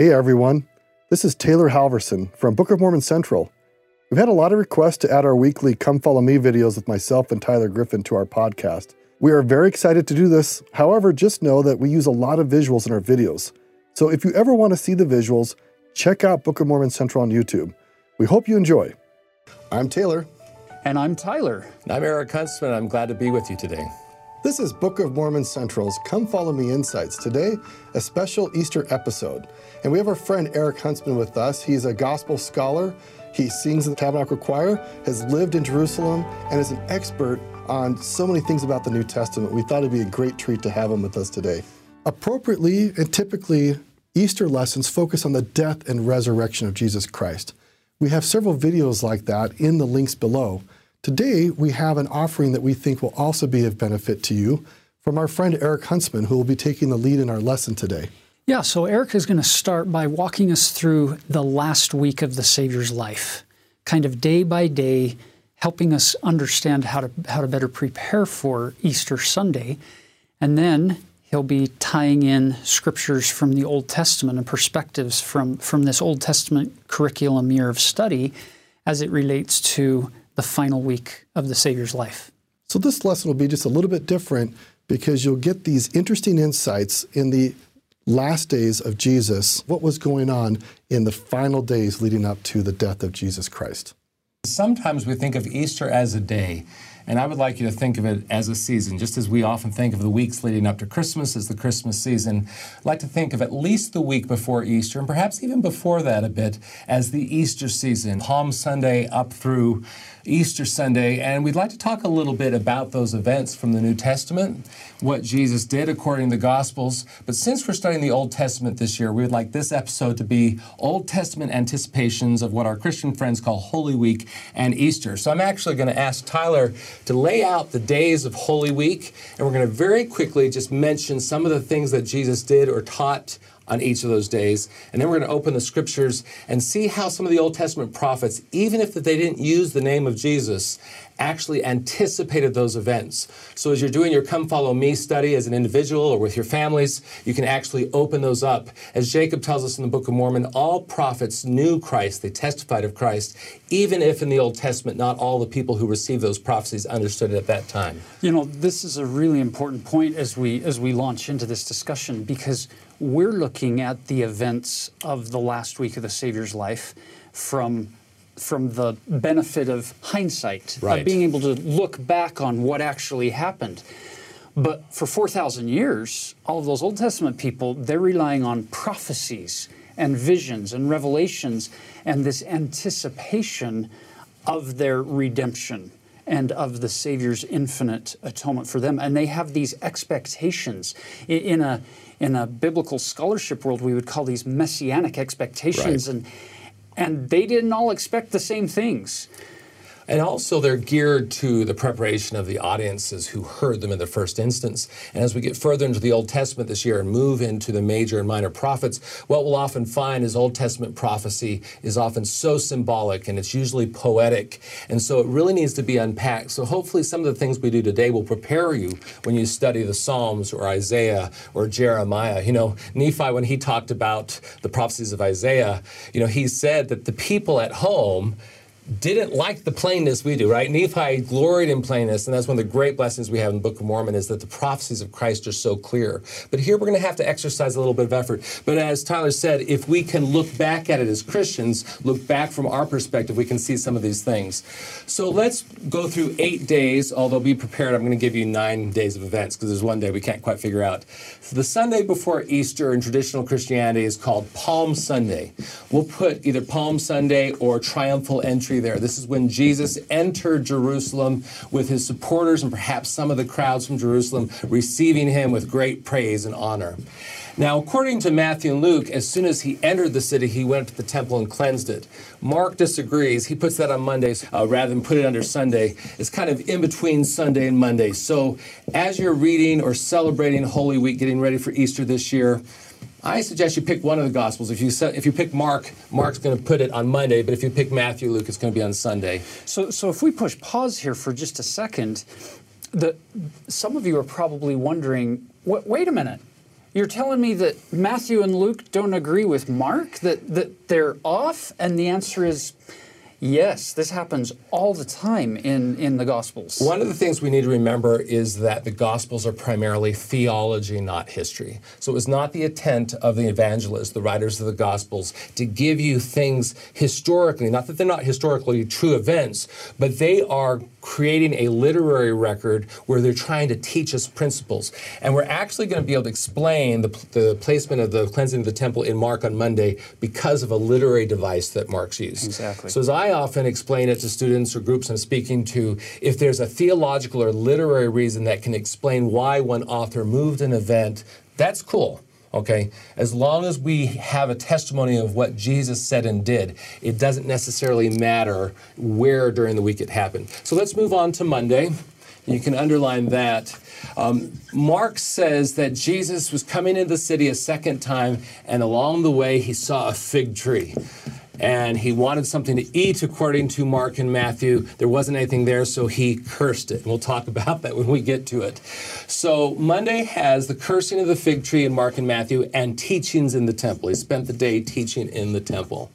Hey everyone, this is Taylor Halverson from Book of Mormon Central. We've had a lot of requests to add our weekly Come Follow Me videos with myself and Tyler Griffin to our podcast. We are very excited to do this. However, just know that we use a lot of visuals in our videos. So if you ever want to see the visuals, check out Book of Mormon Central on YouTube. We hope you enjoy. I'm Taylor. And I'm Tyler. And I'm Eric Huntsman. I'm glad to be with you today. This is Book of Mormon Central's Come Follow Me Insights. Today, a special Easter episode. And we have our friend Eric Huntsman with us. He's a gospel scholar. He sings in the Tabernacle Choir, has lived in Jerusalem, and is an expert on so many things about the New Testament. We thought it'd be a great treat to have him with us today. Appropriately and typically, Easter lessons focus on the death and resurrection of Jesus Christ. We have several videos like that in the links below. Today, we have an offering that we think will also be of benefit to you from our friend Eric Huntsman, who will be taking the lead in our lesson today. Yeah, so Eric is going to start by walking us through the last week of the Savior's life, kind of day by day, helping us understand how to, how to better prepare for Easter Sunday. And then he'll be tying in scriptures from the Old Testament and perspectives from, from this Old Testament curriculum year of study as it relates to the final week of the Savior's life. So, this lesson will be just a little bit different because you'll get these interesting insights in the last days of Jesus, what was going on in the final days leading up to the death of Jesus Christ. Sometimes we think of Easter as a day. And I would like you to think of it as a season, just as we often think of the weeks leading up to Christmas as the Christmas season. I'd like to think of at least the week before Easter, and perhaps even before that a bit, as the Easter season, Palm Sunday up through Easter Sunday, and we'd like to talk a little bit about those events from the New Testament, what Jesus did according to the Gospels. But since we're studying the Old Testament this year, we would like this episode to be Old Testament anticipations of what our Christian friends call Holy Week and Easter. So I'm actually going to ask Tyler to lay out the days of Holy Week, and we're going to very quickly just mention some of the things that Jesus did or taught on each of those days. And then we're going to open the scriptures and see how some of the Old Testament prophets, even if they didn't use the name of Jesus, actually anticipated those events. So as you're doing your Come Follow Me study as an individual or with your families, you can actually open those up. As Jacob tells us in the Book of Mormon, all prophets knew Christ, they testified of Christ, even if in the Old Testament not all the people who received those prophecies understood it at that time. You know, this is a really important point as we as we launch into this discussion because we're looking at the events of the last week of the Savior's life from from the benefit of hindsight, right. of being able to look back on what actually happened. But for 4,000 years, all of those Old Testament people, they're relying on prophecies and visions and revelations and this anticipation of their redemption and of the Savior's infinite atonement for them. And they have these expectations. In a, in a biblical scholarship world, we would call these messianic expectations. Right. And and they didn't all expect the same things. And also, they're geared to the preparation of the audiences who heard them in the first instance. And as we get further into the Old Testament this year and move into the major and minor prophets, what we'll often find is Old Testament prophecy is often so symbolic and it's usually poetic. And so it really needs to be unpacked. So hopefully, some of the things we do today will prepare you when you study the Psalms or Isaiah or Jeremiah. You know, Nephi, when he talked about the prophecies of Isaiah, you know, he said that the people at home, didn't like the plainness we do, right? Nephi gloried in plainness, and that's one of the great blessings we have in the Book of Mormon is that the prophecies of Christ are so clear. But here we're going to have to exercise a little bit of effort. But as Tyler said, if we can look back at it as Christians, look back from our perspective, we can see some of these things. So let's go through eight days, although be prepared, I'm going to give you nine days of events because there's one day we can't quite figure out. So the Sunday before Easter in traditional Christianity is called Palm Sunday. We'll put either Palm Sunday or Triumphal Entry there. This is when Jesus entered Jerusalem with his supporters and perhaps some of the crowds from Jerusalem receiving him with great praise and honor. Now, according to Matthew and Luke, as soon as he entered the city, he went to the temple and cleansed it. Mark disagrees. He puts that on Mondays uh, rather than put it under Sunday. It's kind of in between Sunday and Monday. So, as you're reading or celebrating Holy Week, getting ready for Easter this year, I suggest you pick one of the Gospels. If you if you pick Mark, Mark's going to put it on Monday, but if you pick Matthew, Luke, it's going to be on Sunday. So, so if we push pause here for just a second, the some of you are probably wondering, wait a minute, You're telling me that Matthew and Luke don't agree with Mark, that, that they're off? And the answer is yes, this happens all the time in, in the Gospels. One of the things we need to remember is that the Gospels are primarily theology, not history. So it was not the intent of the evangelists, the writers of the Gospels, to give you things historically, not that they're not historically true events, but they are creating a literary record where they're trying to teach us principles. And we're actually going to be able to explain the, the placement of the cleansing of the temple in Mark on Monday because of a literary device that Mark's used. Exactly. So as I often explain it to students or groups I'm speaking to, if there's a theological or literary reason that can explain why one author moved an event, that's cool okay? As long as we have a testimony of what Jesus said and did, it doesn't necessarily matter where during the week it happened. So let's move on to Monday. You can underline that. Um, Mark says that Jesus was coming into the city a second time, and along the way, he saw a fig tree and he wanted something to eat according to Mark and Matthew. There wasn't anything there, so he cursed it. And we'll talk about that when we get to it. So Monday has the cursing of the fig tree in Mark and Matthew and teachings in the temple. He spent the day teaching in the temple.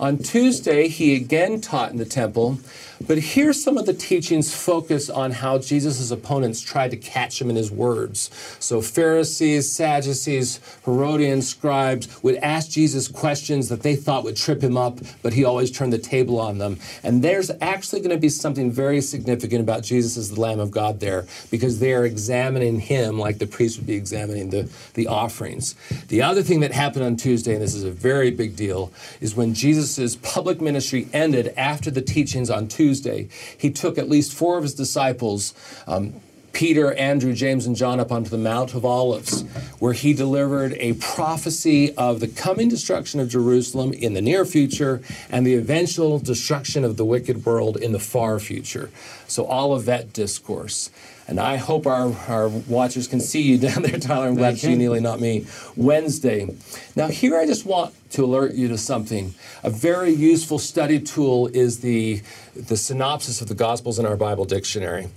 On Tuesday, he again taught in the temple, but here's some of the teachings focus on how Jesus' opponents tried to catch him in his words. So, Pharisees, Sadducees, Herodians, scribes would ask Jesus questions that they thought would trip him up, but he always turned the table on them. And there's actually going to be something very significant about Jesus as the Lamb of God there, because they are examining him like the priest would be examining the, the offerings. The other thing that happened on Tuesday, and this is a very big deal, is when Jesus' public ministry ended after the teachings on Tuesday. Tuesday, he took at least four of his disciples, um, Peter, Andrew, James, and John up onto the Mount of Olives, where he delivered a prophecy of the coming destruction of Jerusalem in the near future and the eventual destruction of the wicked world in the far future. So, all of that discourse. And I hope our, our watchers can see you down there, Tyler. I'm glad you, Neely, not me. Wednesday. Now, here I just want to alert you to something. A very useful study tool is the, the synopsis of the Gospels in our Bible dictionary.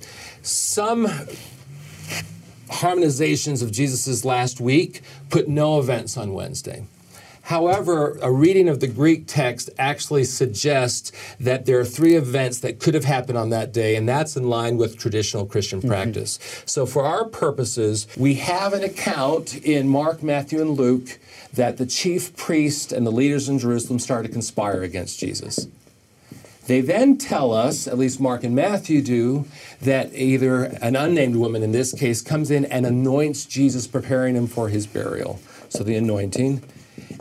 Some harmonizations of Jesus' last week put no events on Wednesday. However, a reading of the Greek text actually suggests that there are three events that could have happened on that day, and that's in line with traditional Christian mm-hmm. practice. So, for our purposes, we have an account in Mark, Matthew, and Luke that the chief priest and the leaders in Jerusalem started to conspire against Jesus. They then tell us, at least Mark and Matthew do, that either an unnamed woman in this case comes in and anoints Jesus, preparing him for his burial. So the anointing.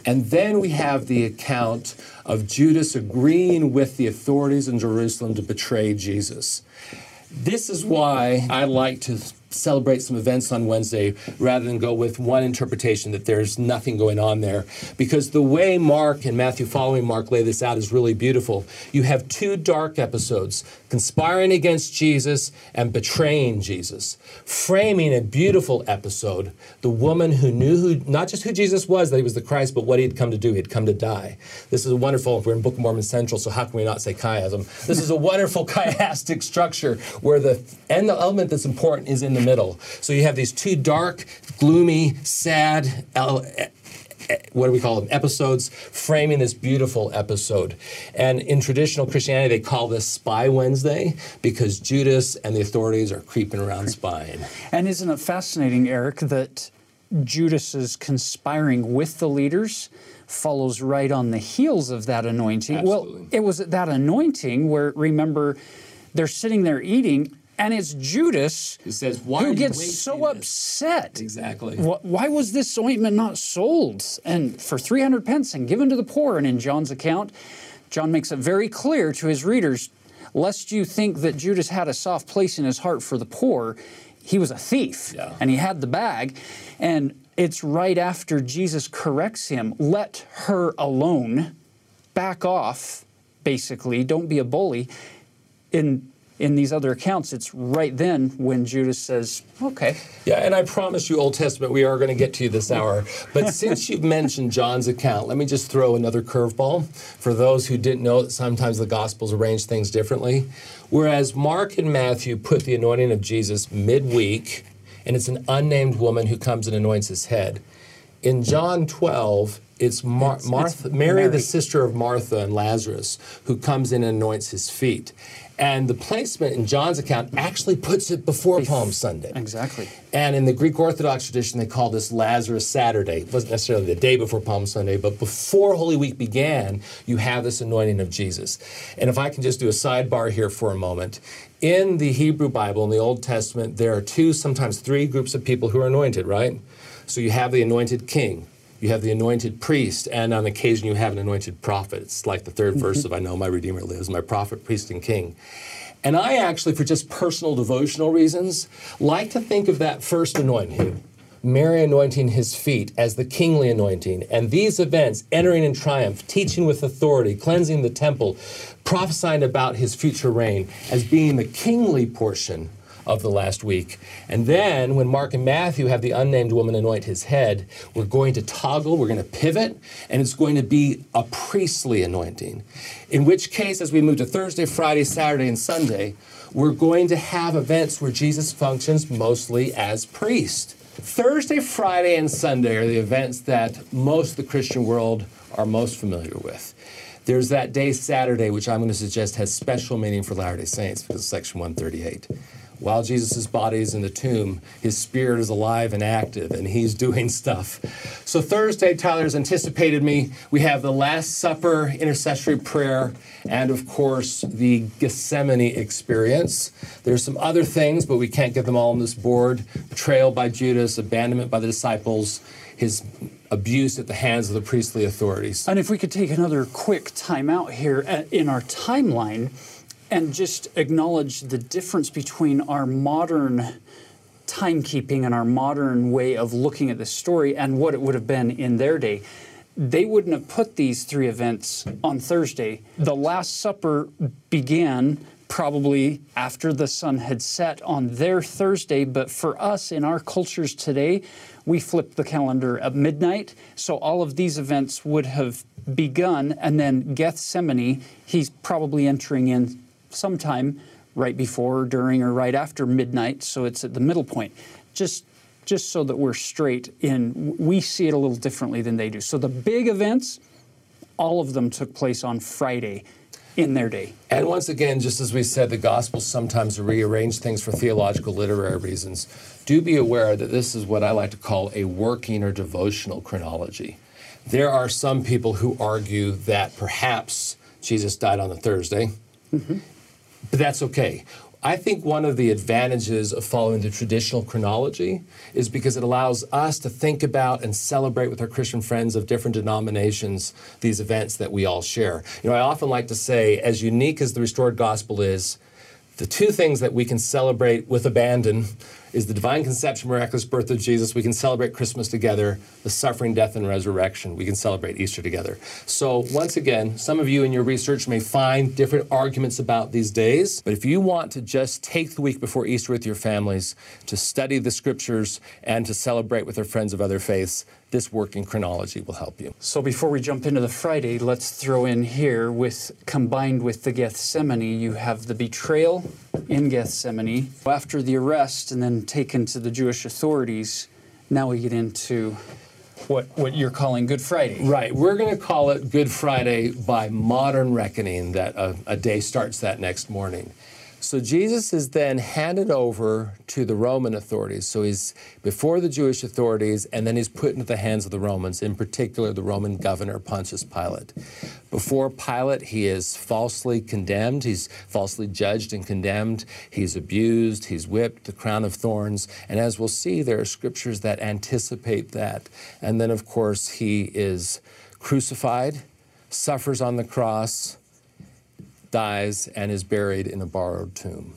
And then we have the account of Judas agreeing with the authorities in Jerusalem to betray Jesus. This is why I like to celebrate some events on Wednesday rather than go with one interpretation that there's nothing going on there. Because the way Mark and Matthew following Mark lay this out is really beautiful. You have two dark episodes conspiring against Jesus and betraying Jesus, framing a beautiful episode. The woman who knew who, not just who Jesus was, that he was the Christ, but what he had come to do. He had come to die. This is a wonderful, we're in Book of Mormon Central, so how can we not say chiasm? This is a wonderful chiastic structure where the, and the element that's important is in the middle. So you have these two dark, gloomy, sad what do we call them episodes framing this beautiful episode and in traditional christianity they call this spy wednesday because judas and the authorities are creeping around spying and isn't it fascinating eric that judas is conspiring with the leaders follows right on the heels of that anointing Absolutely. well it was that anointing where remember they're sitting there eating and it's Judas who says, who gets so upset. Exactly. Why was this ointment not sold and for 300 pence and given to the poor? And in John's account, John makes it very clear to his readers, lest you think that Judas had a soft place in his heart for the poor, he was a thief yeah. and he had the bag. And it's right after Jesus corrects him, let her alone, back off, basically, don't be a bully. In in these other accounts, it's right then when Judas says, okay. Yeah, and I promise you, Old Testament, we are going to get to you this hour. But since you've mentioned John's account, let me just throw another curveball for those who didn't know that sometimes the Gospels arrange things differently. Whereas Mark and Matthew put the anointing of Jesus midweek, and it's an unnamed woman who comes and anoints his head. In John 12, it's, Mar- It's- Martha, it's Mary, the sister of Martha and Lazarus, who comes in and anoints his feet. And the placement in John's account actually puts it before Palm Sunday. Exactly. And in the Greek Orthodox tradition, they call this Lazarus Saturday. It wasn't necessarily the day before Palm Sunday, but before Holy Week began, you have this anointing of Jesus. And if I can just do a sidebar here for a moment. In the Hebrew Bible, in the Old Testament, there are two, sometimes three groups of people who are anointed, right? So you have the anointed king, you have the anointed priest, and on occasion you have an anointed prophet. It's like the 3rd verse mm-hmm. of I Know My Redeemer Lives, my prophet, priest, and king. And I actually, for just personal devotional reasons, like to think of that first anointing, Mary anointing his feet, as the kingly anointing, and these events, entering in triumph, teaching with authority, cleansing the temple, prophesying about his future reign, as being the kingly portion of the last week. And then when Mark and Matthew have the unnamed woman anoint his head, we're going to toggle, we're going to pivot, and it's going to be a priestly anointing. In which case, as we move to Thursday, Friday, Saturday, and Sunday, we're going to have events where Jesus functions mostly as priest. Thursday, Friday, and Sunday are the events that most of the Christian world are most familiar with. There's that day, Saturday, which I'm going to suggest has special meaning for Latter day Saints because of section 138. While Jesus' body is in the tomb, his spirit is alive and active, and he's doing stuff. So, Thursday, Tyler's anticipated me. We have the Last Supper intercessory prayer, and of course, the Gethsemane experience. There's some other things, but we can't get them all on this board betrayal by Judas, abandonment by the disciples, his abuse at the hands of the priestly authorities. And if we could take another quick time out here uh, in our timeline and just acknowledge the difference between our modern timekeeping and our modern way of looking at the story and what it would have been in their day. They wouldn't have put these three events on Thursday. The Last Supper began probably after the sun had set on their Thursday, but for us in our cultures today, we flip the calendar at midnight. So all of these events would have begun, and then Gethsemane, he's probably entering in sometime right before, during, or right after midnight. So it's at the middle point. Just just so that we're straight in, we see it a little differently than they do. So the big events, all of them took place on Friday in their day. And once again, just as we said, the Gospels sometimes rearrange things for theological, literary reasons. Do be aware that this is what I like to call a working or devotional chronology. There are some people who argue that perhaps Jesus died on the Thursday, mm-hmm. But that's okay. I think one of the advantages of following the traditional chronology is because it allows us to think about and celebrate with our Christian friends of different denominations these events that we all share. You know, I often like to say, as unique as the restored gospel is, the two things that we can celebrate with abandon is the divine conception, miraculous birth of Jesus. We can celebrate Christmas together, the suffering, death, and resurrection. We can celebrate Easter together. So, once again, some of you in your research may find different arguments about these days, but if you want to just take the week before Easter with your families to study the scriptures and to celebrate with their friends of other faiths, this working chronology will help you. So before we jump into the Friday, let's throw in here with combined with the Gethsemane, you have the betrayal in Gethsemane. After the arrest and then taken to the Jewish authorities, now we get into what what you're calling Good Friday. Right. We're going to call it Good Friday by modern reckoning, that a, a day starts that next morning. So Jesus is then handed over to the Roman authorities. So he's before the Jewish authorities, and then he's put into the hands of the Romans, in particular the Roman governor Pontius Pilate. Before Pilate, he is falsely condemned. He's falsely judged and condemned. He's abused. He's whipped, the crown of thorns. And as we'll see, there are scriptures that anticipate that. And then, of course, he is crucified, suffers on the cross, dies, and is buried in a borrowed tomb.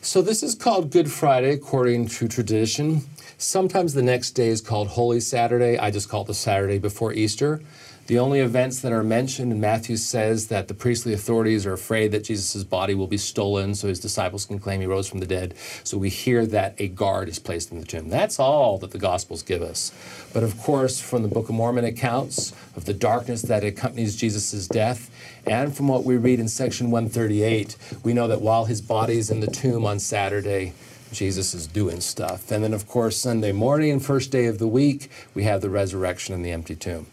So this is called Good Friday according to tradition. Sometimes the next day is called Holy Saturday. I just call it the Saturday before Easter. The only events that are mentioned, Matthew says that the priestly authorities are afraid that Jesus' body will be stolen so his disciples can claim he rose from the dead. So we hear that a guard is placed in the tomb. That's all that the Gospels give us. But of course, from the Book of Mormon accounts of the darkness that accompanies Jesus' death, and from what we read in section 138, we know that while his body is in the tomb on Saturday, Jesus is doing stuff. And then, of course, Sunday morning first day of the week, we have the resurrection and the empty tomb.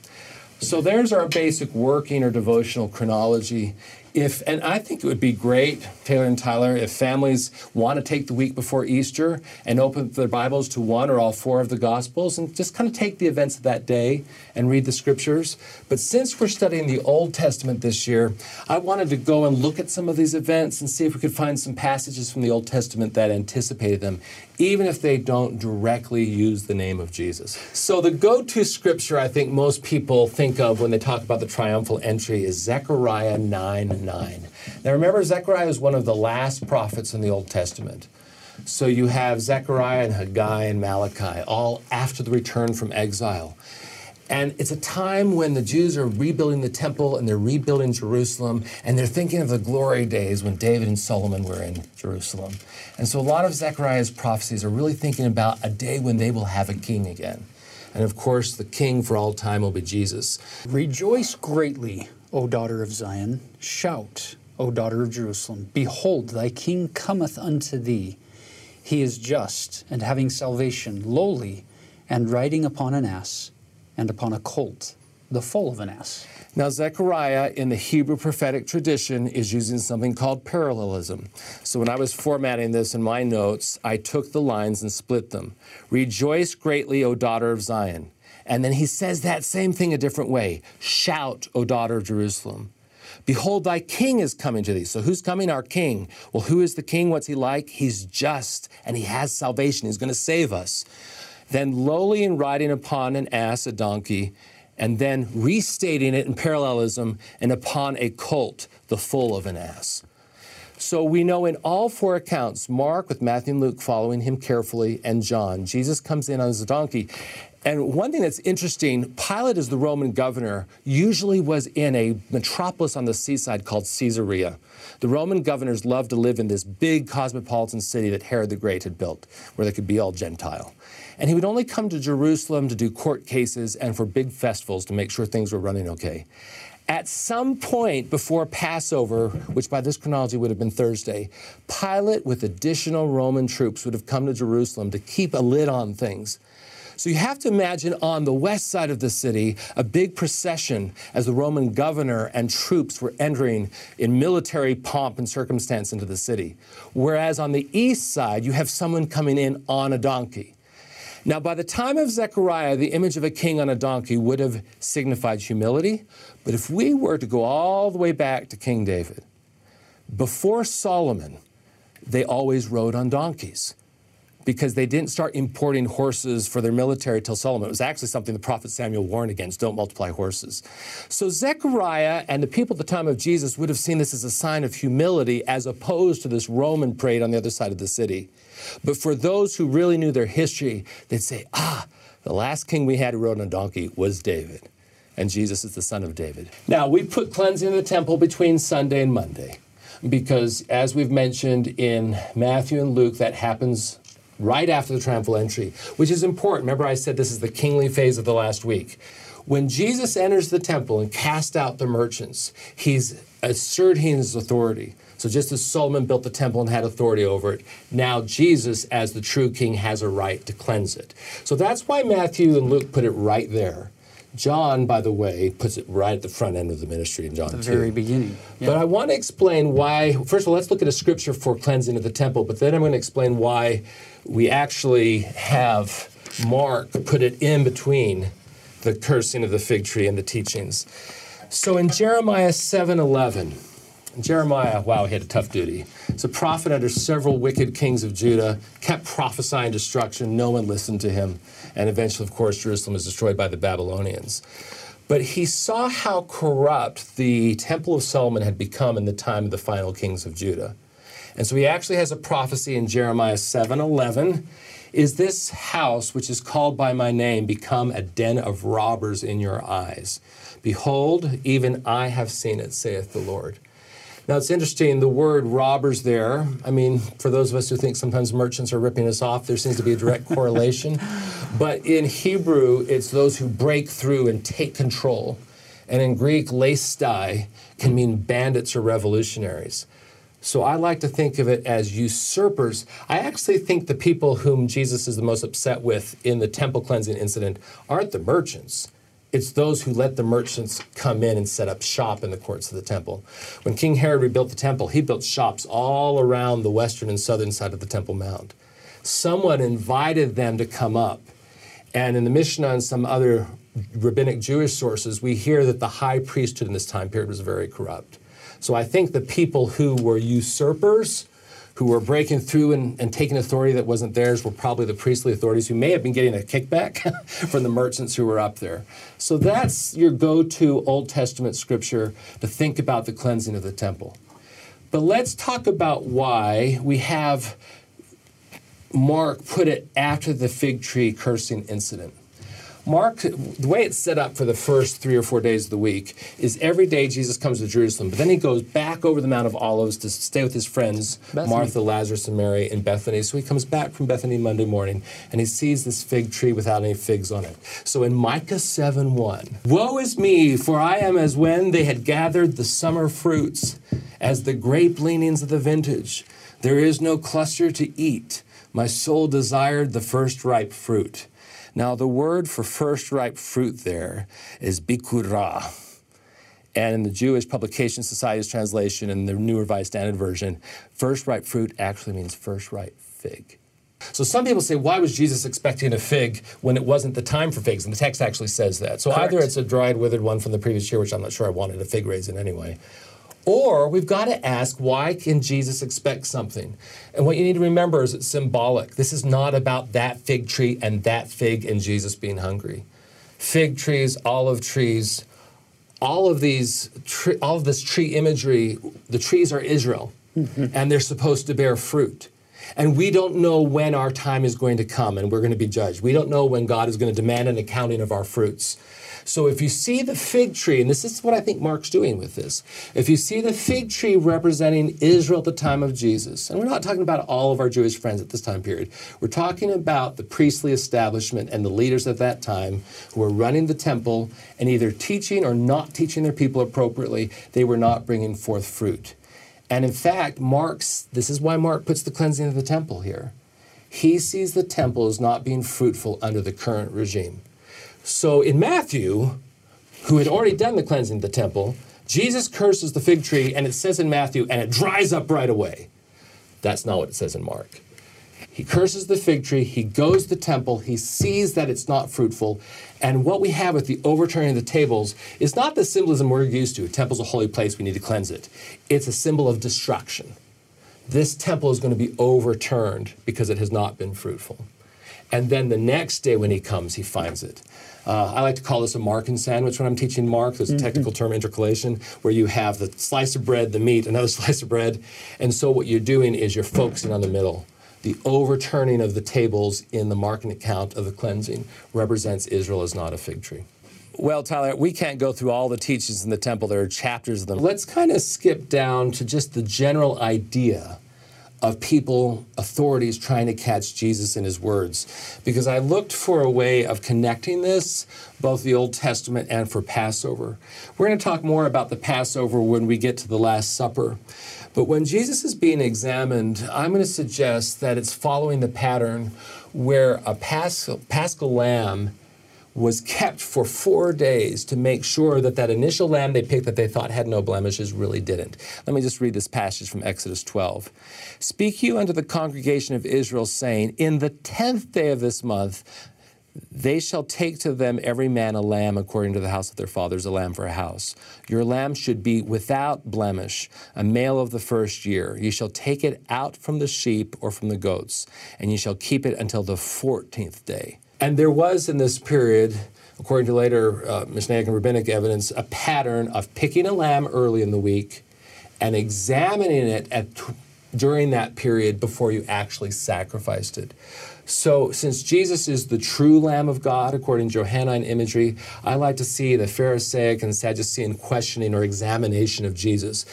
So there's our basic working or devotional chronology if and I think it would be great, Taylor and Tyler, if families want to take the week before Easter and open their Bibles to one or all four of the Gospels and just kind of take the events of that day and read the scriptures. But since we're studying the Old Testament this year, I wanted to go and look at some of these events and see if we could find some passages from the Old Testament that anticipated them, even if they don't directly use the name of Jesus. So the go-to scripture I think most people think of when they talk about the triumphal entry is Zechariah 9 9. Now remember, Zechariah is one of the last prophets in the Old Testament. So you have Zechariah and Haggai and Malachi, all after the return from exile. And it's a time when the Jews are rebuilding the temple and they're rebuilding Jerusalem, and they're thinking of the glory days when David and Solomon were in Jerusalem. And so a lot of Zechariah's prophecies are really thinking about a day when they will have a king again. And of course, the king for all time will be Jesus. Rejoice greatly, O daughter of Zion. Shout, O daughter of Jerusalem. Behold, thy king cometh unto thee. He is just and having salvation, lowly, and riding upon an ass, and upon a colt, the foal of an ass. Now, Zechariah in the Hebrew prophetic tradition is using something called parallelism. So, when I was formatting this in my notes, I took the lines and split them. Rejoice greatly, O daughter of Zion. And then he says that same thing a different way Shout, O daughter of Jerusalem. Behold, thy king is coming to thee. So, who's coming? Our king. Well, who is the king? What's he like? He's just and he has salvation. He's going to save us. Then, lowly and riding upon an ass, a donkey, and then restating it in parallelism and upon a colt, the foal of an ass. So we know in all four accounts, Mark with Matthew and Luke following him carefully, and John, Jesus comes in on his donkey. And one thing that's interesting, Pilate as the Roman governor usually was in a metropolis on the seaside called Caesarea. The Roman governors loved to live in this big cosmopolitan city that Herod the Great had built, where they could be all Gentile. And he would only come to Jerusalem to do court cases and for big festivals to make sure things were running okay. At some point before Passover, which by this chronology would have been Thursday, Pilate with additional Roman troops would have come to Jerusalem to keep a lid on things. So you have to imagine on the west side of the city a big procession as the Roman governor and troops were entering in military pomp and circumstance into the city. Whereas on the east side, you have someone coming in on a donkey. Now, by the time of Zechariah, the image of a king on a donkey would have signified humility. But if we were to go all the way back to King David, before Solomon, they always rode on donkeys because they didn't start importing horses for their military till Solomon. It was actually something the prophet Samuel warned against don't multiply horses. So Zechariah and the people at the time of Jesus would have seen this as a sign of humility as opposed to this Roman parade on the other side of the city. But for those who really knew their history, they'd say, ah, the last king we had who rode on a donkey was David. And Jesus is the son of David. Now, we put cleansing of the temple between Sunday and Monday because, as we've mentioned in Matthew and Luke, that happens right after the triumphal entry, which is important. Remember, I said this is the kingly phase of the last week. When Jesus enters the temple and casts out the merchants, he's asserting his authority. So just as Solomon built the temple and had authority over it, now Jesus, as the true king, has a right to cleanse it. So that's why Matthew and Luke put it right there. John, by the way, puts it right at the front end of the ministry in John the 2. very beginning. Yep. But I want to explain why. First of all, let's look at a scripture for cleansing of the temple, but then I'm going to explain why we actually have Mark put it in between the cursing of the fig tree and the teachings. So in Jeremiah 7:11, Jeremiah, wow, he had a tough duty. He's a prophet under several wicked kings of Judah, kept prophesying destruction. No one listened to him. And eventually, of course, Jerusalem was destroyed by the Babylonians. But he saw how corrupt the Temple of Solomon had become in the time of the final kings of Judah. And so he actually has a prophecy in Jeremiah 7:11. Is this house which is called by my name become a den of robbers in your eyes? Behold, even I have seen it, saith the Lord. Now it's interesting, the word robbers there, I mean, for those of us who think sometimes merchants are ripping us off, there seems to be a direct correlation. But in Hebrew, it's those who break through and take control. And in Greek, leistai can mean bandits or revolutionaries. So I like to think of it as usurpers. I actually think the people whom Jesus is the most upset with in the temple cleansing incident aren't the merchants. It's those who let the merchants come in and set up shop in the courts of the temple. When King Herod rebuilt the temple, he built shops all around the western and southern side of the Temple Mount. Someone invited them to come up. And in the Mishnah and some other rabbinic Jewish sources, we hear that the high priesthood in this time period was very corrupt. So I think the people who were usurpers, who were breaking through and, and, taking authority that wasn't theirs, were probably the priestly authorities who may have been getting a kickback from the merchants who were up there. So that's your go to Old Testament scripture to think about the cleansing of the temple. But let's talk about why we have Mark put it after the fig tree cursing incident. Mark, the way it's set up for the first three or four days of the week is every day Jesus comes to Jerusalem, but then he goes back over the Mount of Olives to stay with his friends, Bethany. Martha, Lazarus, and Mary in Bethany. So he comes back from Bethany Monday morning and he sees this fig tree without any figs on it. So in Micah 7 1, Woe is me, for I am as when they had gathered the summer fruits, as the grape leanings of the vintage. There is no cluster to eat. My soul desired the first ripe fruit. Now, the word for first ripe fruit there is bikurah. And in the Jewish Publication Society's translation and the New Revised Standard Version, first ripe fruit actually means first ripe fig. So some people say, why was Jesus expecting a fig when it wasn't the time for figs? And the text actually says that. So Correct. either it's a dried, withered one from the previous year, which I'm not sure I wanted a fig raisin anyway, or we've got to ask, why can Jesus expect something? And what you need to remember is it's symbolic. This is not about that fig tree and that fig and Jesus being hungry. Fig trees, olive trees, all of these, all of this tree imagery, the trees are Israel, mm-hmm. and they're supposed to bear fruit. And we don't know when our time is going to come and we're going to be judged. We don't know when God is going to demand an accounting of our fruits. So if you see the fig tree, and this is what I think Mark's doing with this, if you see the fig tree representing Israel at the time of Jesus, and we're not talking about all of our Jewish friends at this time period, we're talking about the priestly establishment and the leaders at that time who were running the temple and either teaching or not teaching their people appropriately, they were not bringing forth fruit. And in fact, Mark's, this is why Mark puts the cleansing of the temple here. He sees the temple as not being fruitful under the current regime. So in Matthew, who had already done the cleansing of the temple, Jesus curses the fig tree, and it says in Matthew, and it dries up right away. That's not what it says in Mark. He curses the fig tree, he goes to the temple, he sees that it's not fruitful, and what we have with the overturning of the tables is not the symbolism we're used to. A temple's a holy place, we need to cleanse it. It's a symbol of destruction. This temple is going to be overturned because it has not been fruitful. And then the next day when he comes, he finds it. Uh, I like to call this a Markan sandwich when I'm teaching Mark. There's a mm-hmm. technical term, intercalation, where you have the slice of bread, the meat, another slice of bread. And so what you're doing is you're focusing on the middle. The overturning of the tables in the Markan account of the cleansing represents Israel as not a fig tree. Well, Tyler, we can't go through all the teachings in the temple. There are chapters of them. Let's kind of skip down to just the general idea of people, authorities trying to catch Jesus in his words. Because I looked for a way of connecting this, both the Old Testament and for Passover. We're going to talk more about the Passover when we get to the Last Supper. But when Jesus is being examined, I'm going to suggest that it's following the pattern where a paschal, paschal lamb was kept for four days to make sure that that initial lamb they picked that they thought had no blemishes really didn't. Let me just read this passage from Exodus 12. Speak you unto the congregation of Israel, saying, In the tenth day of this month, they shall take to them every man a lamb according to the house of their fathers, a lamb for a house. Your lamb should be without blemish, a male of the first year. Ye shall take it out from the sheep or from the goats, and ye shall keep it until the fourteenth day. And there was in this period, according to later uh, Mishnaic and rabbinic evidence, a pattern of picking a lamb early in the week and examining it at, during that period before you actually sacrificed it. So, since Jesus is the true Lamb of God, according to Johannine imagery, I like to see the Pharisaic and Sadducean questioning or examination of Jesus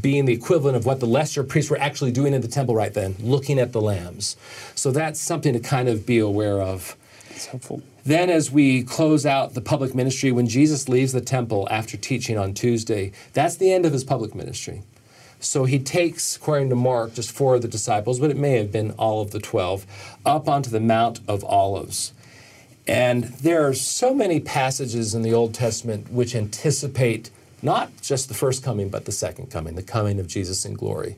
being the equivalent of what the lesser priests were actually doing in the temple right then, looking at the lambs. So, that's something to kind of be aware of. That's helpful. Then, as we close out the public ministry, when Jesus leaves the temple after teaching on Tuesday, that's the end of his public ministry. So he takes, according to Mark, just four of the disciples, but it may have been all of the 12, up onto the Mount of Olives. And there are so many passages in the Old Testament which anticipate not just the first coming, but the second coming, the coming of Jesus in glory.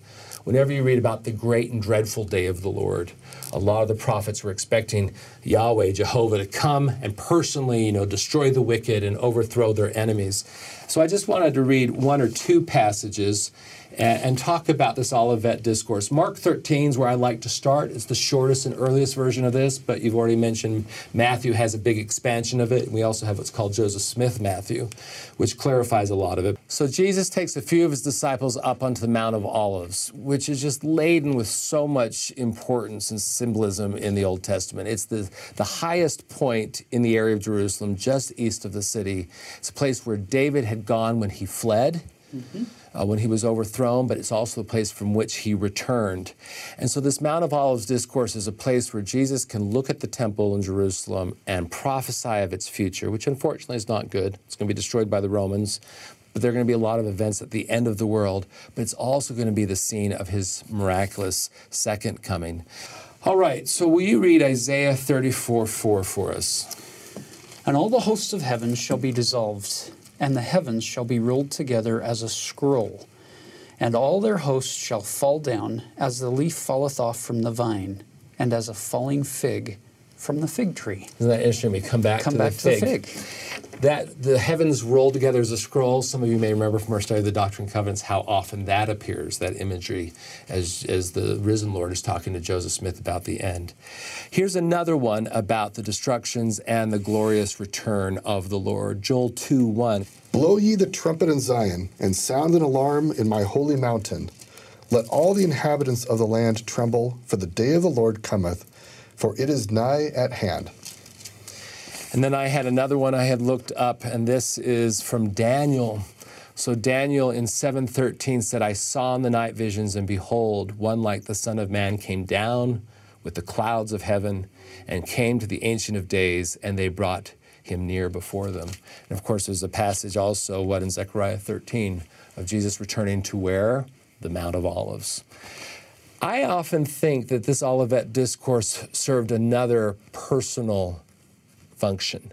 Whenever you read about the great and dreadful day of the Lord, a lot of the prophets were expecting Yahweh, Jehovah, to come and personally, you know, destroy the wicked and overthrow their enemies. So I just wanted to read one or two passages and, and talk about this Olivet discourse. Mark 13 is where I like to start. It's the shortest and earliest version of this, but you've already mentioned Matthew has a big expansion of it. We also have what's called Joseph Smith Matthew, which clarifies a lot of it. So Jesus takes a few of his disciples up onto the Mount of Olives, which is just laden with so much importance and symbolism in the Old Testament. It's the, the highest point in the area of Jerusalem, just east of the city. It's a place where David had gone when he fled. Mm-hmm uh, when he was overthrown, but it's also the place from which he returned. And so, this Mount of Olives discourse is a place where Jesus can look at the temple in Jerusalem and prophesy of its future, which unfortunately is not good. It's going to be destroyed by the Romans. But there are going to be a lot of events at the end of the world, but it's also going to be the scene of his miraculous second coming. All right, so will you read Isaiah 34 4 for us? And all the hosts of heaven shall be dissolved and the heavens shall be rolled together as a scroll, and all their hosts shall fall down as the leaf falleth off from the vine, and as a falling fig from the fig tree. Isn't that interesting? We come back come to back the fig. To the fig that the heavens rolled together as a scroll. Some of you may remember from our study of the Doctrine and Covenants how often that appears, that imagery, as, as the risen Lord is talking to Joseph Smith about the end. Here's another one about the destructions and the glorious return of the Lord. Joel 2 1. Blow ye the trumpet in Zion, and sound an alarm in my holy mountain. Let all the inhabitants of the land tremble, for the day of the Lord cometh, for it is nigh at hand. And then I had another one I had looked up, and this is from Daniel. So Daniel in 7:13 said, "I saw in the night visions, and behold, one like the Son of Man came down with the clouds of heaven, and came to the Ancient of Days, and they brought him near before them." And of course, there's a passage also, what in Zechariah 13, of Jesus returning to where the Mount of Olives. I often think that this Olivet discourse served another personal function.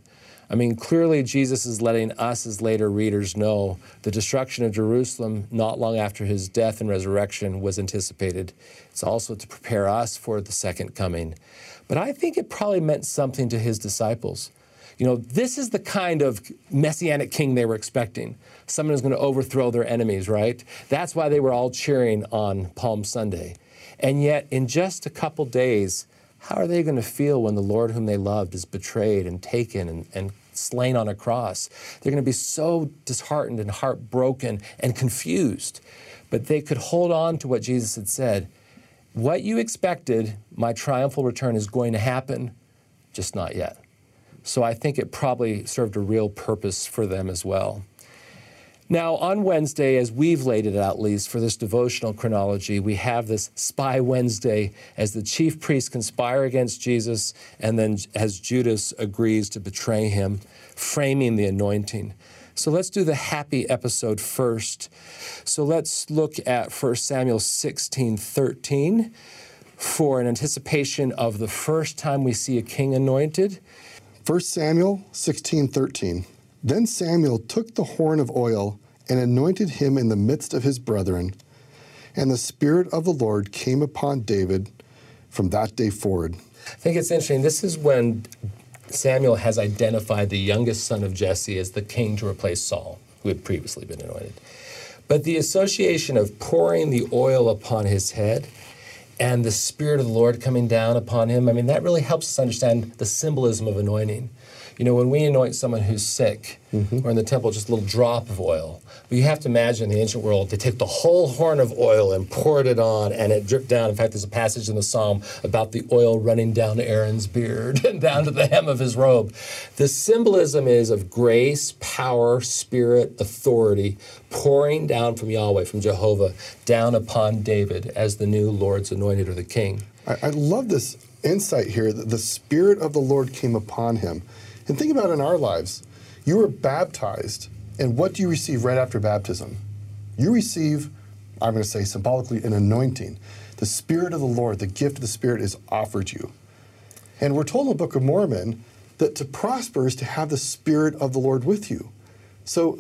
I mean, clearly, Jesus is letting us as later readers know the destruction of Jerusalem not long after his death and resurrection was anticipated. It's also to prepare us for the second coming. But I think it probably meant something to his disciples. You know, this is the kind of messianic king they were expecting. Someone who's going to overthrow their enemies, right? That's why they were all cheering on Palm Sunday. And yet, in just a couple days, how are they going to feel when the Lord whom they loved is betrayed and taken and, and slain on a cross? They're going to be so disheartened and heartbroken and confused. But they could hold on to what Jesus had said. What you expected, my triumphal return is going to happen, just not yet. So I think it probably served a real purpose for them as well. Now, on Wednesday, as we've laid it out, at least for this devotional chronology, we have this Spy Wednesday as the chief priests conspire against Jesus, and then as Judas agrees to betray him, framing the anointing. So let's do the happy episode first. So let's look at 1 Samuel 16 13 for an anticipation of the first time we see a king anointed. 1 Samuel 16 13. Then Samuel took the horn of oil and anointed him in the midst of his brethren. And the Spirit of the Lord came upon David from that day forward. I think it's interesting. This is when Samuel has identified the youngest son of Jesse as the king to replace Saul, who had previously been anointed. But the association of pouring the oil upon his head and the Spirit of the Lord coming down upon him, I mean, that really helps us understand the symbolism of anointing. You know, when we anoint someone who's sick, mm-hmm. or in the temple, just a little drop of oil. But you have to imagine in the ancient world, they take the whole horn of oil and poured it on, and it dripped down. In fact, there's a passage in the Psalm about the oil running down Aaron's beard and down to the hem of his robe. The symbolism is of grace, power, spirit, authority pouring down from Yahweh, from Jehovah, down upon David as the new Lord's anointed or the king. I, I love this insight here that the Spirit of the Lord came upon him. And think about in our lives. You were baptized, and what do you receive right after baptism? You receive I'm going to say symbolically, an anointing. The Spirit of the Lord, the gift of the Spirit, is offered you. And we're told in the Book of Mormon that to prosper is to have the Spirit of the Lord with you. So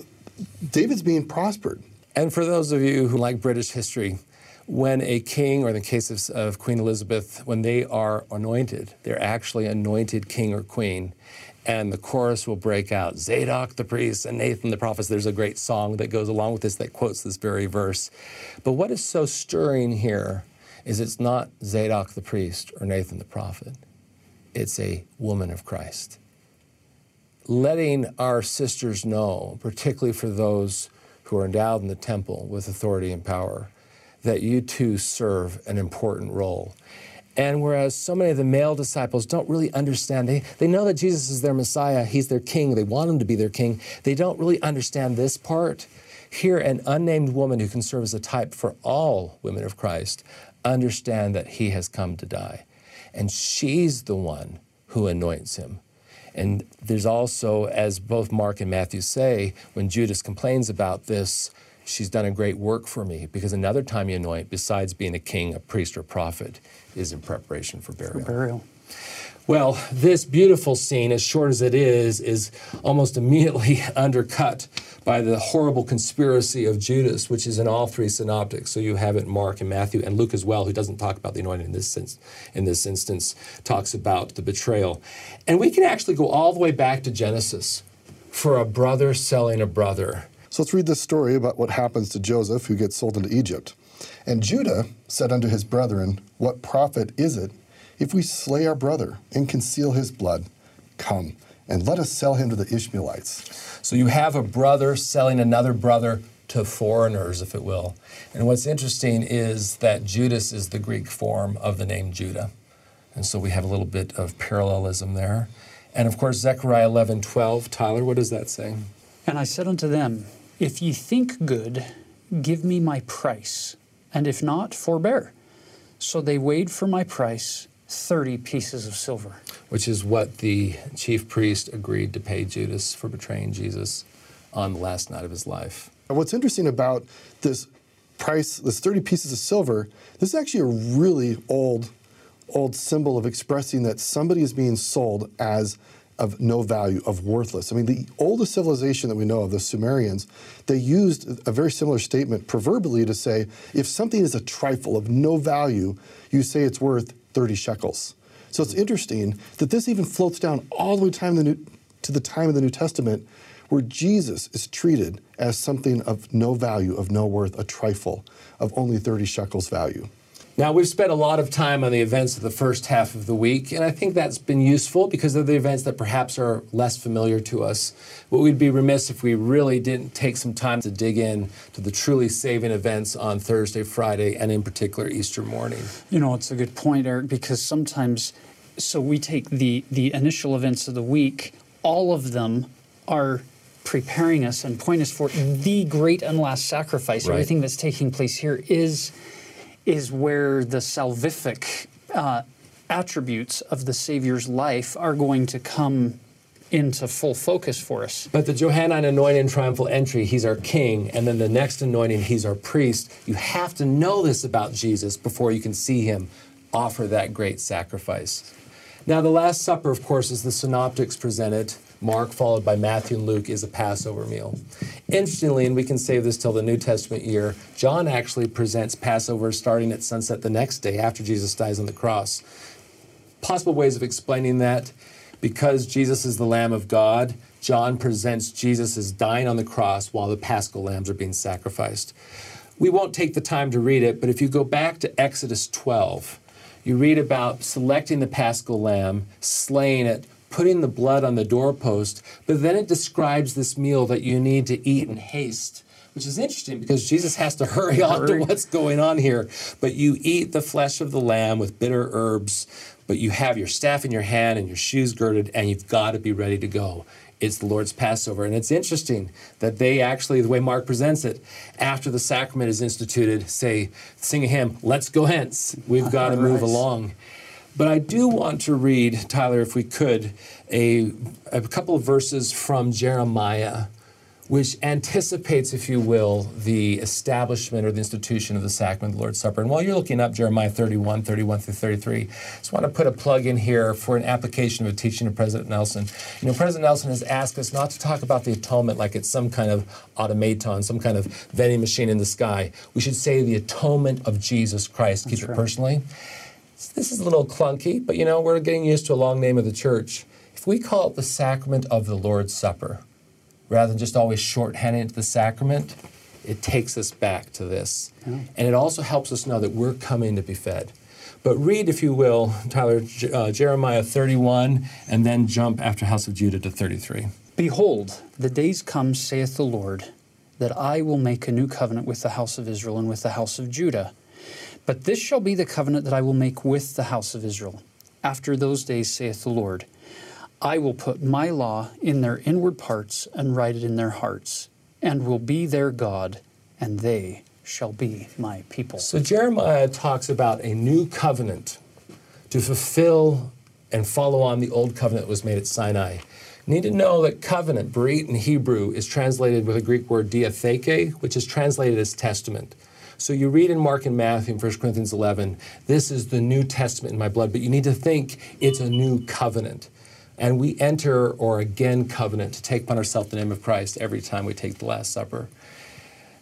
David's being prospered. And for those of you who like British history, when a king, or in the case of, of, Queen Elizabeth, when they are anointed, they're actually anointed king or queen. And the chorus will break out Zadok the priest and Nathan the prophet. There's a great song that goes along with this that quotes this very verse. But what is so stirring here is it's not Zadok the priest or Nathan the prophet, it's a woman of Christ. Letting our sisters know, particularly for those who are endowed in the temple with authority and power, that you too serve an important role. And whereas so many of the male disciples don't really understand, they, they know that Jesus is their Messiah, He's their King, they want Him to be their King, they don't really understand this part. Here, an unnamed woman who can serve as a type for all women of Christ understand that He has come to die. And she's the one who anoints Him. And there's also, as both Mark and Matthew say, when Judas complains about this, she's done a great work for me because another time you anoint, besides being a king, a priest, or prophet, is in preparation for burial. For burial. Well, this beautiful scene, as short as it is, is almost immediately undercut by the horrible conspiracy of Judas, which is in all three synoptics. So you have it in Mark and Matthew and Luke as well, who doesn't talk about the anointing in this sense, in this instance, talks about the betrayal. And we can actually go all the way back to Genesis for a brother selling a brother. So let's read this story about what happens to Joseph, who gets sold into Egypt. And Judah said unto his brethren, What profit is it if we slay our brother and conceal his blood? Come, and let us sell him to the Ishmaelites. So you have a brother selling another brother to foreigners, if it will. And what's interesting is that Judas is the Greek form of the name Judah. And so we have a little bit of parallelism there. And of course, Zechariah 11 12. Tyler, what does that say? And I said unto them, if ye think good, give me my price, and if not, forbear. So they weighed for my price 30 pieces of silver. Which is what the chief priest agreed to pay Judas for betraying Jesus on the last night of his life. what's interesting about this price, this 30 pieces of silver, this is actually a really old, old symbol of expressing that somebody is being sold as of no value, of worthless. I mean, the oldest civilization that we know of, the Sumerians, they used a very similar statement proverbially to say if something is a trifle of no value, you say it's worth 30 shekels. So it's interesting that this even floats down all the way time the New, to the time of the New Testament where Jesus is treated as something of no value, of no worth, a trifle, of only 30 shekels value. Now, we've spent a lot of time on the events of the first half of the week, and I think that's been useful because they're the events that perhaps are less familiar to us. But we'd be remiss if we really didn't take some time to dig in to the truly saving events on Thursday, Friday, and in particular Easter morning. You know, it's a good point, Eric, because sometimes, so we take the, the initial events of the week, all of them are preparing us and point us for the great and last sacrifice. Right. Everything that's taking place here is is where the salvific uh, attributes of the Savior's life are going to come into full focus for us. But the Johannine anointing triumphal entry, he's our king, and then the next anointing, he's our priest. You have to know this about Jesus before you can see him offer that great sacrifice. Now, the Last Supper, of course, as the synoptics present it, Mark, followed by Matthew and Luke, is a Passover meal. Interestingly, and we can save this till the New Testament year, John actually presents Passover starting at sunset the next day after Jesus dies on the cross. Possible ways of explaining that because Jesus is the Lamb of God, John presents Jesus as dying on the cross while the paschal lambs are being sacrificed. We won't take the time to read it, but if you go back to Exodus 12, you read about selecting the paschal lamb, slaying it, putting the blood on the doorpost, but then it describes this meal that you need to eat in haste which is interesting because Jesus has to hurry on to what's going on here. But you eat the flesh of the lamb with bitter herbs, but you have your staff in your hand and your shoes girded, and you've got to be ready to go. It's the Lord's Passover. And it's interesting that they actually, the way Mark presents it, after the sacrament is instituted, say, sing a hymn, let's go hence. We've got to move along. But I do want to read, Tyler, if we could, a, a couple of verses from Jeremiah which anticipates, if you will, the establishment or the institution of the sacrament of the Lord's Supper. And while you're looking up Jeremiah 31, 31 through 33, I just want to put a plug in here for an application of a teaching of President Nelson. You know, President Nelson has asked us not to talk about the atonement like it's some kind of automaton, some kind of vending machine in the sky. We should say the atonement of Jesus Christ. Keep it personally. This is a little clunky, but you know, we're getting used to a long name of the church. If we call it the sacrament of the Lord's Supper, rather than just always shorthanding it to the sacrament, it takes us back to this. Yeah. And it also helps us know that we're coming to be fed. But read, if you will, Tyler, uh, Jeremiah 31, and then jump after House of Judah to 33. Behold, the days come, saith the Lord, that I will make a new covenant with the house of Israel and with the house of Judah. But this shall be the covenant that I will make with the house of Israel. After those days, saith the Lord, I will put my law in their inward parts and write it in their hearts, and will be their God, and they shall be my people. So Jeremiah talks about a new covenant to fulfill and follow on the old covenant that was made at Sinai. Need to know that covenant, Berit in Hebrew, is translated with a Greek word diatheke, which is translated as testament. So you read in Mark and Matthew in 1 Corinthians 11, this is the New Testament in my blood, but you need to think it's a new covenant. And we enter or again covenant to take upon ourselves the name of Christ every time we take the Last Supper.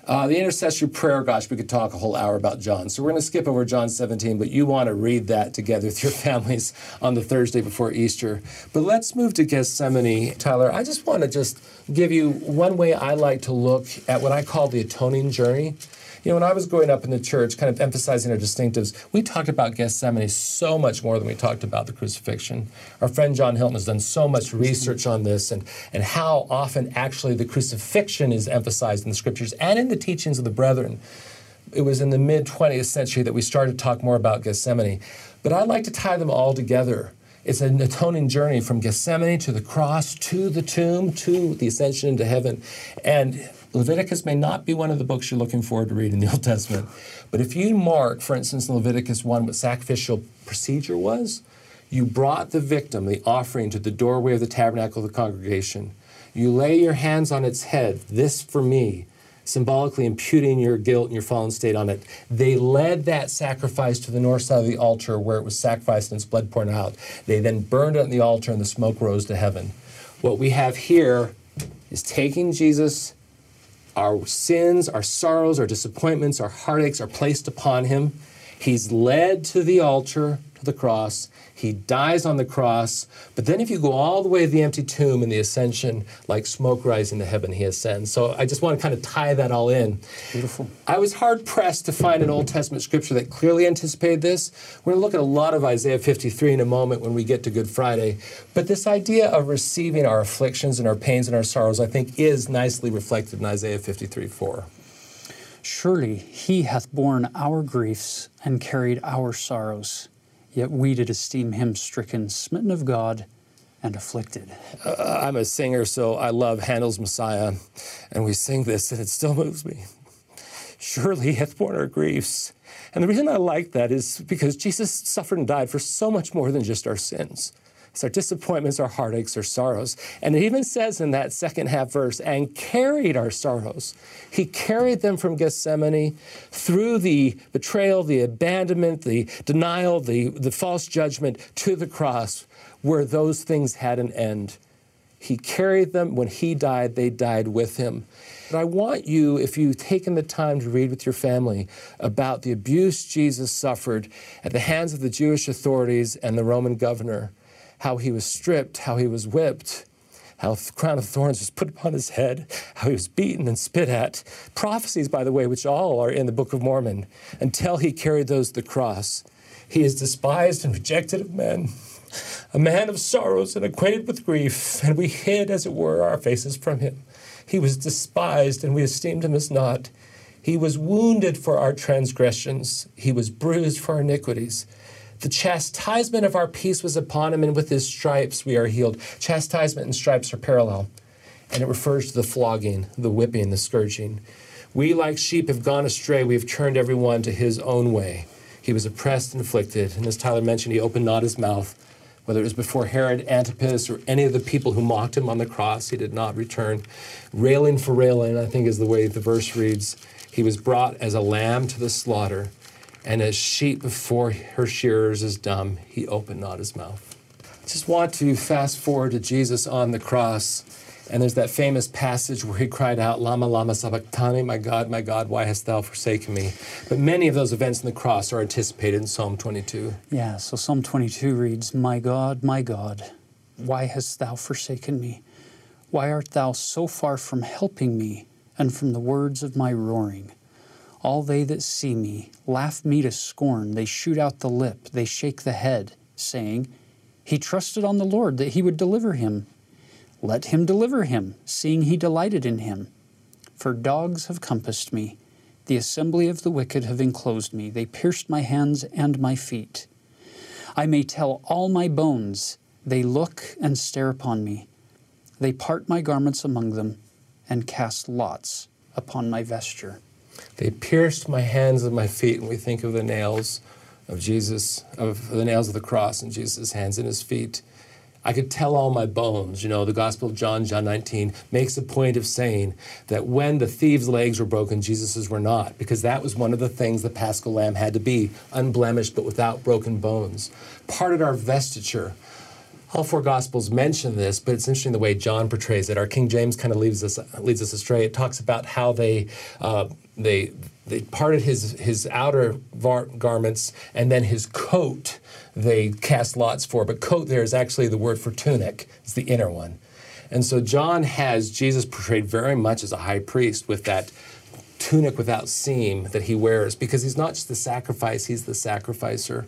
Uh, the intercessory prayer, gosh, we could talk a whole hour about John. So we're going to skip over John 17, but you want to read that together with your families on the Thursday before Easter. But let's move to Gethsemane. Tyler, I just want to just give you one way I like to look at what I call the atoning journey. You know, when I was growing up in the church, kind of emphasizing our distinctives, we talked about Gethsemane so much more than we talked about the crucifixion. Our friend John Hilton has done so much research on this and, and how often actually the crucifixion is emphasized in the scriptures and in the teachings of the brethren. It was in the mid 20th century that we started to talk more about Gethsemane. But I'd like to tie them all together. It's an atoning journey from Gethsemane to the cross to the tomb to the ascension into heaven. And Leviticus may not be one of the books you're looking forward to read in the Old Testament, but if you mark, for instance, in Leviticus 1, what sacrificial procedure was, you brought the victim, the offering, to the doorway of the tabernacle of the congregation. You lay your hands on its head, this for me, symbolically imputing your guilt and your fallen state on it. They led that sacrifice to the north side of the altar where it was sacrificed and its blood poured out. They then burned it on the altar and the smoke rose to heaven. What we have here is taking Jesus our sins, our sorrows, our disappointments, our heartaches are placed upon him. He's led to the altar, to the cross. He dies on the cross. But then, if you go all the way to the empty tomb and the ascension, like smoke rising to heaven, he ascends. So I just want to kind of tie that all in. Beautiful. I was hard pressed to find an Old Testament scripture that clearly anticipated this. We're going to look at a lot of Isaiah 53 in a moment when we get to Good Friday. But this idea of receiving our afflictions and our pains and our sorrows, I think, is nicely reflected in Isaiah 53 4. Surely he hath borne our griefs and carried our sorrows. Yet we did esteem him stricken, smitten of God, and afflicted. Uh, I'm a singer, so I love Handel's Messiah, and we sing this, and it still moves me. Surely he hath borne our griefs. And the reason I like that is because Jesus suffered and died for so much more than just our sins. Our disappointments, our heartaches, our sorrows. And it even says in that second half verse, and carried our sorrows. He carried them from Gethsemane through the betrayal, the abandonment, the denial, the, the false judgment to the cross, where those things had an end. He carried them. When he died, they died with him. But I want you, if you've taken the time to read with your family about the abuse Jesus suffered at the hands of the Jewish authorities and the Roman governor, how he was stripped, how he was whipped, how the crown of thorns was put upon his head, how he was beaten and spit at. Prophecies, by the way, which all are in the Book of Mormon, until he carried those to the cross. He is despised and rejected of men, a man of sorrows and acquainted with grief, and we hid, as it were, our faces from him. He was despised, and we esteemed him as naught. He was wounded for our transgressions, he was bruised for our iniquities. The chastisement of our peace was upon him, and with his stripes we are healed. Chastisement and stripes are parallel, and it refers to the flogging, the whipping, the scourging. We, like sheep, have gone astray. We have turned everyone to his own way. He was oppressed and afflicted, and as Tyler mentioned, he opened not his mouth. whether it was before Herod Antipas or any of the people who mocked him on the cross, he did not return. Railing for railing, I think is the way the verse reads. He was brought as a lamb to the slaughter, and as sheep before her shearers is dumb, he opened not his mouth. I just want to fast forward to Jesus on the cross. And there's that famous passage where he cried out, Lama, Lama Sabachthani, my God, my God, why hast thou forsaken me? But many of those events in the cross are anticipated in Psalm 22. Yeah, so Psalm 22 reads, My God, my God, why hast thou forsaken me? Why art thou so far from helping me and from the words of my roaring? All they that see me laugh me to scorn. They shoot out the lip, they shake the head, saying, He trusted on the Lord that he would deliver him. Let him deliver him, seeing he delighted in him. For dogs have compassed me. The assembly of the wicked have enclosed me. They pierced my hands and my feet. I may tell all my bones. They look and stare upon me. They part my garments among them and cast lots upon my vesture. They pierced my hands and my feet, and we think of the nails of Jesus, of the nails of the cross and Jesus' hands and his feet. I could tell all my bones. You know, the Gospel of John, John 19, makes a point of saying that when the thieves' legs were broken, Jesus's were not, because that was one of the things the paschal lamb had to be unblemished but without broken bones. Parted our vestiture. All four Gospels mention this, but it's interesting the way John portrays it. Our King James kind of leads us leads us astray. It talks about how they uh, they they parted his his outer garments and then his coat they cast lots for. But coat there is actually the word for tunic. It's the inner one. And so John has Jesus portrayed very much as a high priest with that tunic without seam that he wears because he's not just the sacrifice, he's the sacrificer.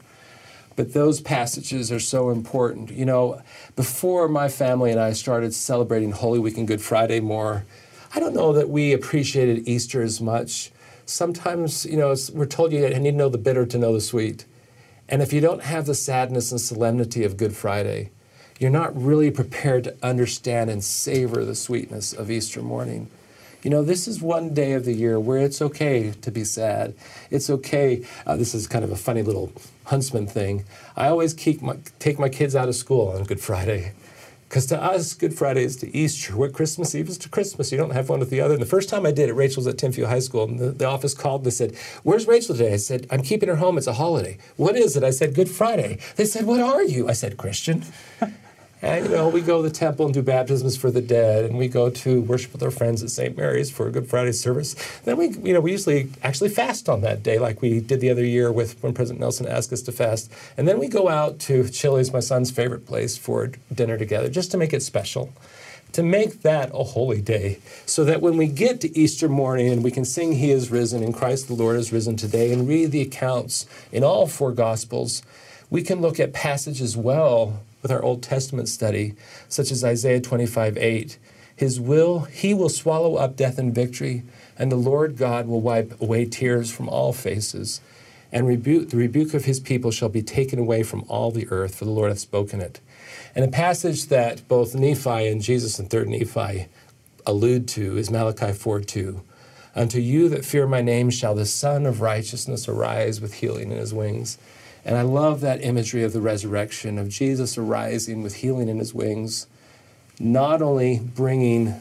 But those passages are so important. You know, before my family and I started celebrating Holy Week and Good Friday more, I don't know that we appreciated Easter as much. Sometimes, you know, we're told you need to know the bitter to know the sweet. And if you don't have the sadness and solemnity of Good Friday, you're not really prepared to understand and savor the sweetness of Easter morning. You know, this is one day of the year where it's okay to be sad. It's okay. Uh, this is kind of a funny little huntsman thing. I always keep my, take my kids out of school on Good Friday. Because to us, Good Friday is to Easter, what Christmas Eve is to Christmas. You don't have one with the other. And the first time I did it, Rachel was at Timpview High School, and the, the office called and they said, Where's Rachel today? I said, I'm keeping her home. It's a holiday. What is it? I said, Good Friday. They said, What are you? I said, Christian. And, you know, we go to the temple and do baptisms for the dead, and we go to worship with our friends at St. Mary's for a Good Friday service. Then we, you know, we usually actually fast on that day, like we did the other year with when President Nelson asked us to fast. And then we go out to Chili's, my son's favorite place, for dinner together, just to make it special to make that a holy day, so that when we get to Easter morning and we can sing He is risen and Christ the Lord is risen today and read the accounts in all four Gospels, we can look at passages well with our Old Testament study, such as Isaiah 25 8. His will, he will swallow up death and victory, and the Lord God will wipe away tears from all faces. And rebuke, the rebuke of his people shall be taken away from all the earth, for the Lord hath spoken it. And a passage that both Nephi and Jesus in 3rd Nephi allude to is Malachi 4 2. Unto you that fear my name shall the Sun of Righteousness arise with healing in his wings. And I love that imagery of the resurrection, of Jesus arising with healing in his wings, not only bringing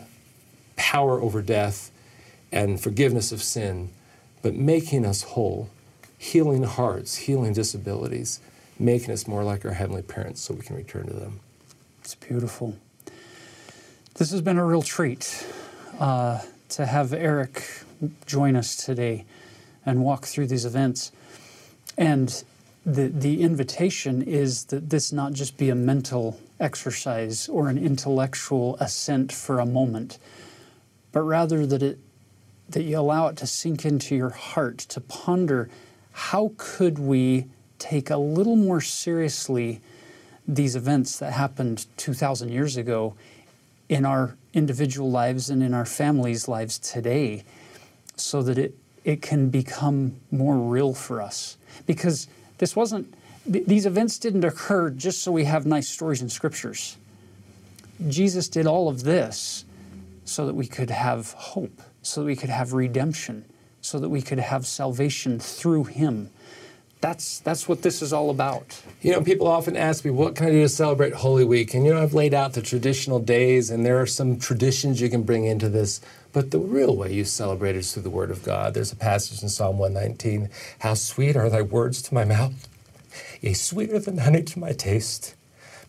power over death and forgiveness of sin, but making us whole, healing hearts, healing disabilities, making us more like our heavenly parents so we can return to them. It's beautiful. This has been a real treat uh, to have Eric join us today and walk through these events. And the, the invitation is that this not just be a mental exercise or an intellectual assent for a moment, but rather that it that you allow it to sink into your heart to ponder how could we take a little more seriously these events that happened 2000 years ago in our individual lives and in our families' lives today so that it it can become more real for us. Because this wasn't, th- these events didn't occur just so we have nice stories in scriptures. Jesus did all of this so that we could have hope, so that we could have redemption, so that we could have salvation through Him. That's that's what this is all about. You know, people often ask me, what can I do to celebrate Holy Week? And, you know, I've laid out the traditional days, and there are some traditions you can bring into this. But the real way you celebrate is through the Word of God. There's a passage in Psalm 119 How sweet are thy words to my mouth, yea, sweeter than honey to my taste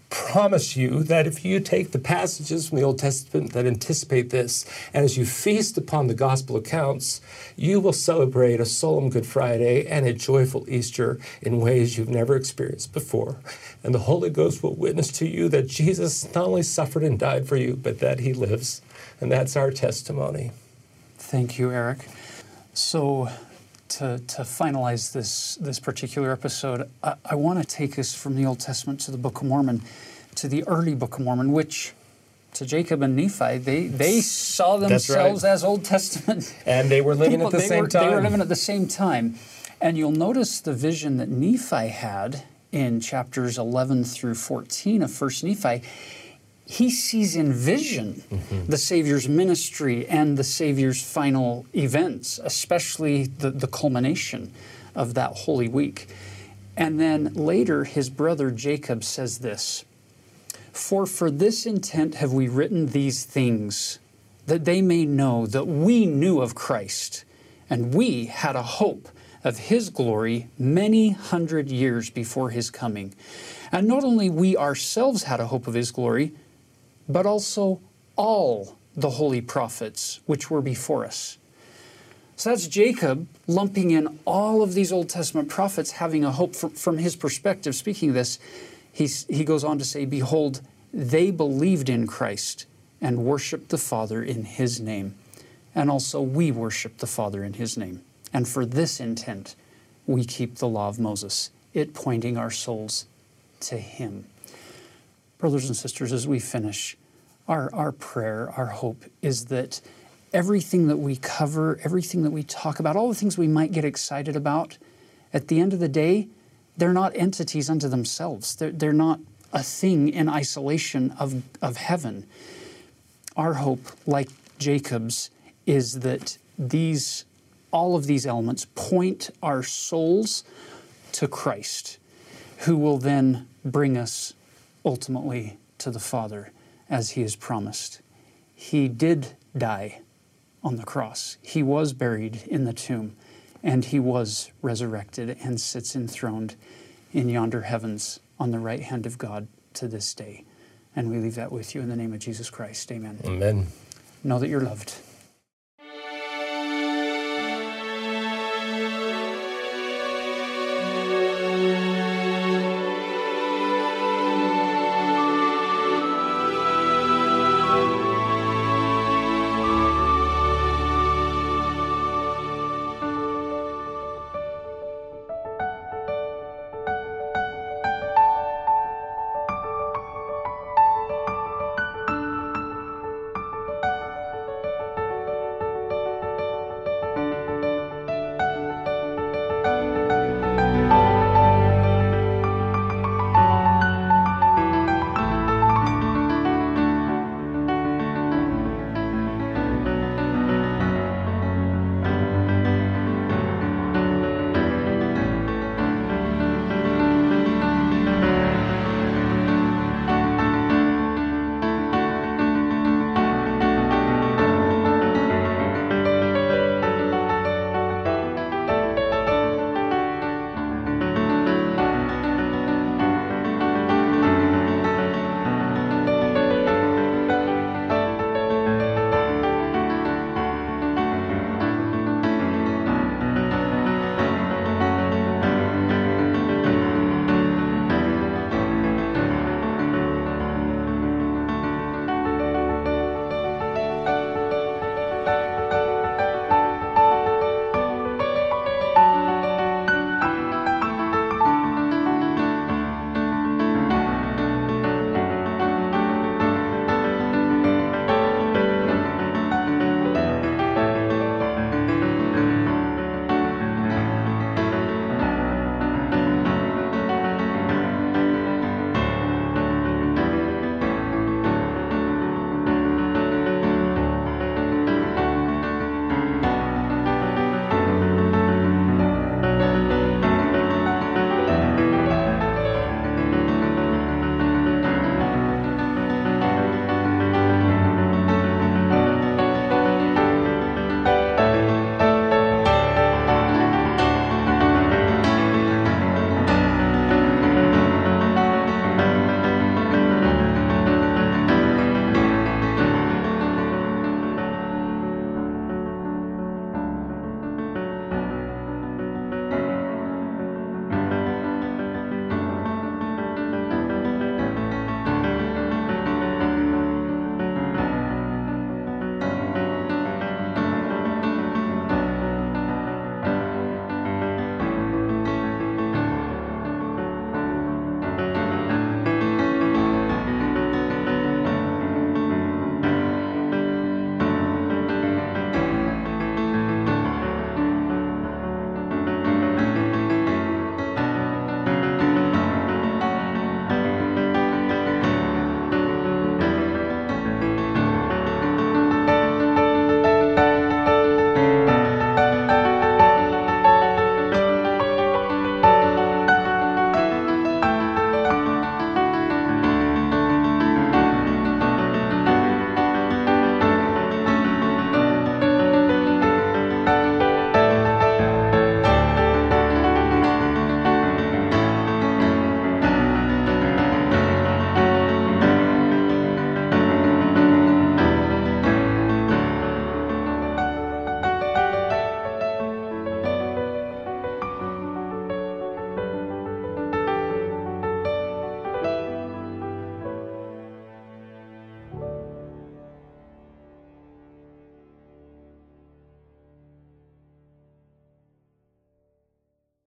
promise you that if you take the passages from the Old Testament that anticipate this, and as you feast upon the gospel accounts, you will celebrate a solemn Good Friday and a joyful Easter in ways you've never experienced before. And the Holy Ghost will witness to you that Jesus not only suffered and died for you, but that he lives. And that's our testimony. Thank you, Eric. So, to, to finalize this, this particular episode, I, I want to take us from the Old Testament to the Book of Mormon, to the early Book of Mormon, which to Jacob and Nephi, they, they saw themselves right. as Old Testament. And they were living people. at the they same were, time. They were living at the same time. And you'll notice the vision that Nephi had in chapters 11 through 14 of 1 Nephi he sees in vision mm-hmm. the Savior's ministry and the Savior's final events, especially the, the culmination of that Holy Week. And then later, his brother Jacob says this For for this intent have we written these things, that they may know that we knew of Christ, and we had a hope of his glory many hundred years before his coming. And not only we ourselves had a hope of his glory, but also all the holy prophets which were before us. So that's Jacob lumping in all of these Old Testament prophets, having a hope from, from his perspective. Speaking of this, he's, he goes on to say, Behold, they believed in Christ and worshiped the Father in his name. And also we worship the Father in his name. And for this intent, we keep the law of Moses, it pointing our souls to him. Brothers and sisters, as we finish, our, our prayer, our hope is that everything that we cover, everything that we talk about, all the things we might get excited about, at the end of the day, they're not entities unto themselves. They're, they're not a thing in isolation of, of heaven. Our hope, like Jacob's, is that these all of these elements point our souls to Christ, who will then bring us ultimately to the Father as he has promised. He did die on the cross, he was buried in the tomb, and he was resurrected and sits enthroned in yonder heavens on the right hand of God to this day. And we leave that with you in the name of Jesus Christ. Amen. Amen. Know that you're loved.